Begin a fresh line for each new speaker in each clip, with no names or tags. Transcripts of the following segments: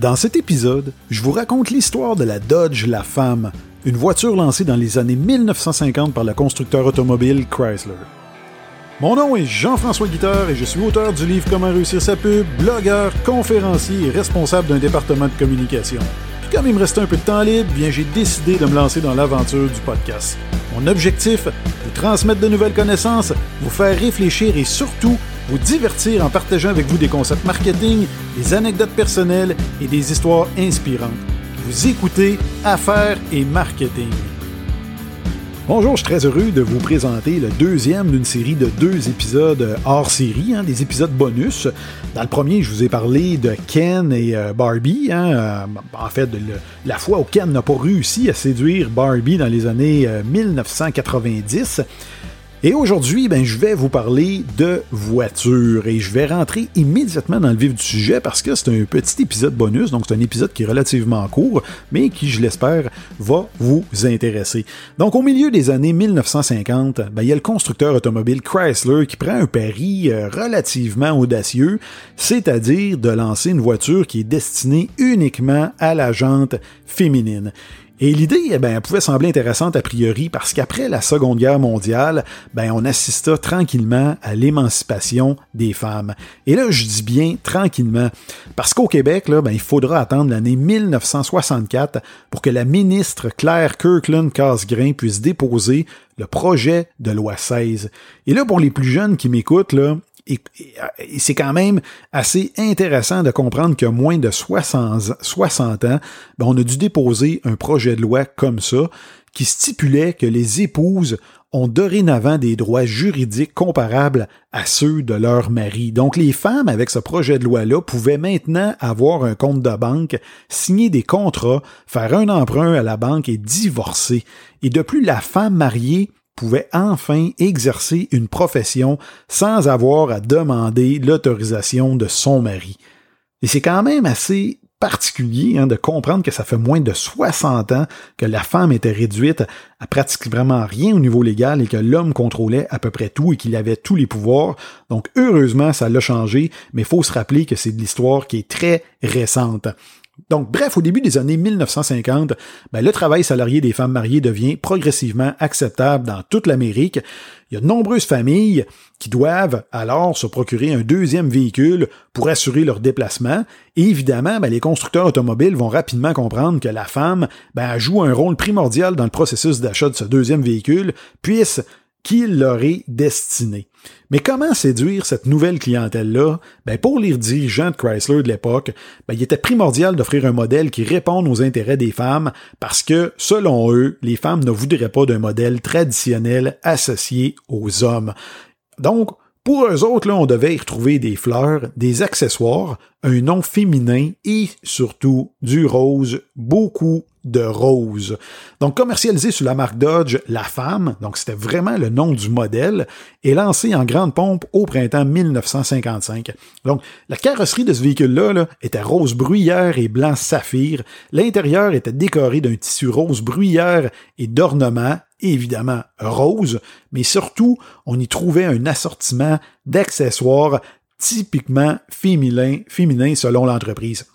Dans cet épisode, je vous raconte l'histoire de la Dodge La Femme, une voiture lancée dans les années 1950 par le constructeur automobile Chrysler. Mon nom est Jean-François Guitard et je suis auteur du livre Comment réussir sa pub, blogueur, conférencier et responsable d'un département de communication. Puis comme il me restait un peu de temps libre, bien j'ai décidé de me lancer dans l'aventure du podcast. Mon objectif, vous transmettre de nouvelles connaissances, vous faire réfléchir et surtout vous divertir en partageant avec vous des concepts marketing, des anecdotes personnelles et des histoires inspirantes. Vous écoutez Affaires et Marketing. Bonjour, je suis très heureux de vous présenter le deuxième d'une série de deux épisodes hors série, hein, des épisodes bonus. Dans le premier, je vous ai parlé de Ken et euh, Barbie. Hein, euh, en fait, la fois où Ken n'a pas réussi à séduire Barbie dans les années 1990. Et aujourd'hui, ben, je vais vous parler de voitures et je vais rentrer immédiatement dans le vif du sujet parce que c'est un petit épisode bonus, donc c'est un épisode qui est relativement court, mais qui, je l'espère, va vous intéresser. Donc, au milieu des années 1950, ben, il y a le constructeur automobile Chrysler qui prend un pari euh, relativement audacieux, c'est-à-dire de lancer une voiture qui est destinée uniquement à la jante féminine. Et l'idée, eh ben, pouvait sembler intéressante a priori parce qu'après la Seconde Guerre mondiale, ben, on assista tranquillement à l'émancipation des femmes. Et là, je dis bien tranquillement, parce qu'au Québec, là, ben, il faudra attendre l'année 1964 pour que la ministre Claire Kirkland Casgrain puisse déposer le projet de loi 16. Et là, pour les plus jeunes qui m'écoutent, là, et, c'est quand même assez intéressant de comprendre que moins de 60, 60 ans, ben, on a dû déposer un projet de loi comme ça qui stipulait que les épouses ont dorénavant des droits juridiques comparables à ceux de leur mari. Donc les femmes, avec ce projet de loi-là, pouvaient maintenant avoir un compte de banque, signer des contrats, faire un emprunt à la banque et divorcer. Et de plus, la femme mariée pouvait enfin exercer une profession sans avoir à demander l'autorisation de son mari. Et c'est quand même assez particulier hein, de comprendre que ça fait moins de 60 ans que la femme était réduite à pratiquement rien au niveau légal et que l'homme contrôlait à peu près tout et qu'il avait tous les pouvoirs. Donc heureusement, ça l'a changé, mais il faut se rappeler que c'est de l'histoire qui est très récente. Donc, bref, au début des années 1950, ben, le travail salarié des femmes mariées devient progressivement acceptable dans toute l'Amérique. Il y a de nombreuses familles qui doivent alors se procurer un deuxième véhicule pour assurer leur déplacement. Et évidemment, ben, les constructeurs automobiles vont rapidement comprendre que la femme ben, joue un rôle primordial dans le processus d'achat de ce deuxième véhicule, puisse qui leur est destiné. Mais comment séduire cette nouvelle clientèle-là? Ben pour les dirigeants de Chrysler de l'époque, ben il était primordial d'offrir un modèle qui réponde aux intérêts des femmes parce que, selon eux, les femmes ne voudraient pas d'un modèle traditionnel associé aux hommes. Donc, pour eux autres, là, on devait y retrouver des fleurs, des accessoires, un nom féminin et surtout du rose, beaucoup de rose. Donc commercialisé sous la marque Dodge, la femme, donc c'était vraiment le nom du modèle, est lancé en grande pompe au printemps 1955. Donc la carrosserie de ce véhicule-là était rose bruyère et blanc saphir. L'intérieur était décoré d'un tissu rose bruyère et d'ornements évidemment rose, mais surtout, on y trouvait un assortiment d'accessoires typiquement féminin, féminin selon l'entreprise.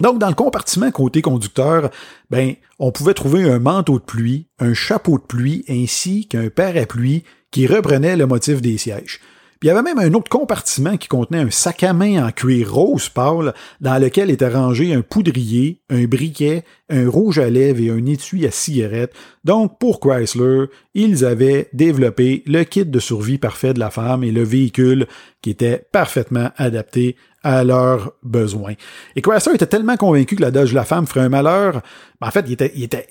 Donc, dans le compartiment côté conducteur, ben, on pouvait trouver un manteau de pluie, un chapeau de pluie ainsi qu'un parapluie qui reprenait le motif des sièges. Il y avait même un autre compartiment qui contenait un sac à main en cuir rose pâle dans lequel était rangé un poudrier, un briquet, un rouge à lèvres et un étui à cigarette. Donc pour Chrysler, ils avaient développé le kit de survie parfait de la femme et le véhicule qui était parfaitement adapté à leurs besoins. Et Chrysler était tellement convaincu que la Dodge La Femme ferait un malheur, ben, en fait, ils était, était,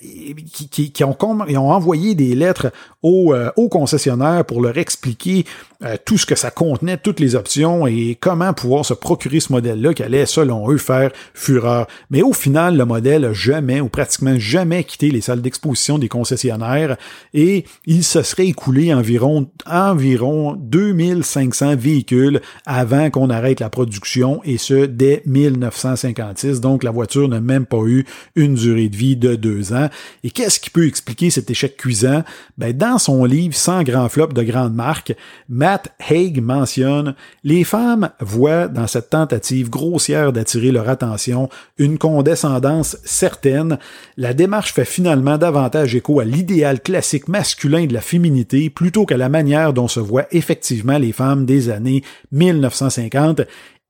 qui, qui, ont, ont envoyé des lettres aux, euh, aux concessionnaires pour leur expliquer euh, tout ce que ça contenait, toutes les options et comment pouvoir se procurer ce modèle-là qui allait, selon eux, faire fureur. Mais au final, le modèle a jamais ou pratiquement jamais quitté les salles d'exposition des concessionnaires et il se serait écoulé environ, environ 2500 véhicules avant qu'on arrête la production et ce dès 1956. Donc la voiture n'a même pas eu une durée de vie de deux ans. Et qu'est-ce qui peut expliquer cet échec cuisant? Ben, dans son livre Sans grand flop de grande marque, Matt Haig mentionne Les femmes voient dans cette tentative grossière d'attirer leur attention une condescendance certaine. La démarche fait finalement davantage écho à l'idéal classique masculin de la féminité plutôt qu'à la manière dont se voient effectivement les femmes des années 1950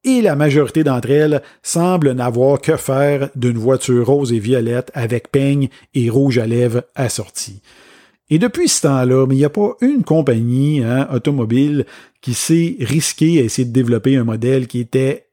et la majorité d'entre elles semblent n'avoir que faire d'une voiture rose et violette avec peigne et rouge à lèvres assortis. Et depuis ce temps-là, il n'y a pas une compagnie hein, automobile qui s'est risquée à essayer de développer un modèle qui était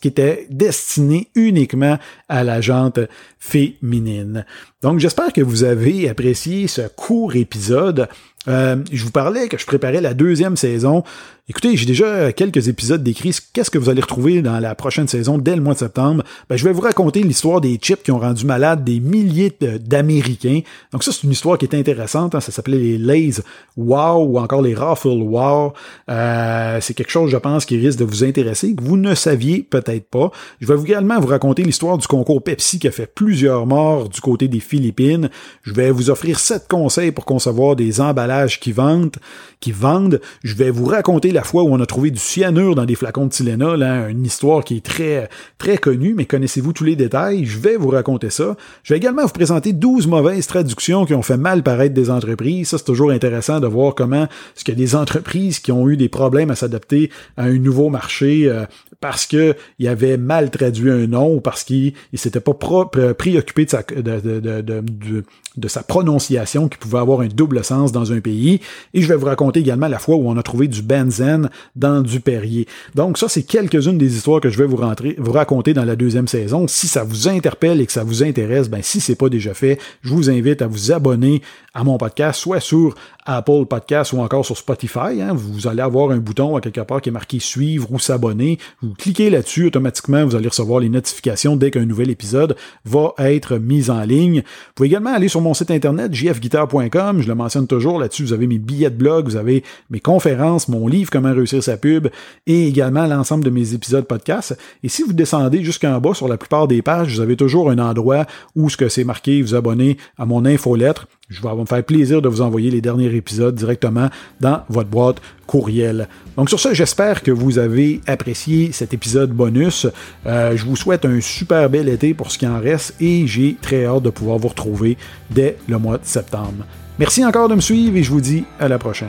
qui était destiné uniquement à la jante féminine. Donc j'espère que vous avez apprécié ce court épisode. Euh, je vous parlais que je préparais la deuxième saison Écoutez, j'ai déjà quelques épisodes décrits. Qu'est-ce que vous allez retrouver dans la prochaine saison dès le mois de septembre? Ben, je vais vous raconter l'histoire des chips qui ont rendu malades des milliers d'Américains. Donc ça, c'est une histoire qui est intéressante. Hein. Ça s'appelait les Lays Wow ou encore les Raffle Wow. Euh, c'est quelque chose, je pense, qui risque de vous intéresser, que vous ne saviez peut-être pas. Je vais également vous raconter l'histoire du concours Pepsi qui a fait plusieurs morts du côté des Philippines. Je vais vous offrir sept conseils pour concevoir des emballages qui vendent. Qui vendent. Je vais vous raconter la fois où on a trouvé du cyanure dans des flacons de Tylenol, hein, une histoire qui est très, très connue, mais connaissez-vous tous les détails? Je vais vous raconter ça. Je vais également vous présenter 12 mauvaises traductions qui ont fait mal paraître des entreprises. Ça, c'est toujours intéressant de voir comment ce a des entreprises qui ont eu des problèmes à s'adapter à un nouveau marché euh, parce qu'il avait mal traduit un nom ou parce qu'il ne s'était pas préoccupé de sa, de, de, de, sa prononciation qui pouvait avoir un double sens dans un pays. Et je vais vous raconter également la fois où on a trouvé du benzène dans du Perrier. Donc ça, c'est quelques-unes des histoires que je vais vous, raconter dans la deuxième saison. Si ça vous interpelle et que ça vous intéresse, ben si c'est pas déjà fait, je vous invite à vous abonner à mon podcast, soit sur Apple Podcast ou encore sur Spotify. Hein. Vous allez avoir un bouton à quelque part qui est marqué suivre ou s'abonner. Cliquez là-dessus, automatiquement, vous allez recevoir les notifications dès qu'un nouvel épisode va être mis en ligne. Vous pouvez également aller sur mon site internet, jfguitar.com. Je le mentionne toujours là-dessus. Vous avez mes billets de blog, vous avez mes conférences, mon livre Comment réussir sa pub et également l'ensemble de mes épisodes podcast. Et si vous descendez jusqu'en bas sur la plupart des pages, vous avez toujours un endroit où ce que c'est marqué, vous abonner à mon infolettre. Je vais me faire plaisir de vous envoyer les derniers épisodes directement dans votre boîte courriel. Donc sur ça, j'espère que vous avez apprécié cet épisode bonus. Euh, je vous souhaite un super bel été pour ce qui en reste et j'ai très hâte de pouvoir vous retrouver dès le mois de septembre. Merci encore de me suivre et je vous dis à la prochaine.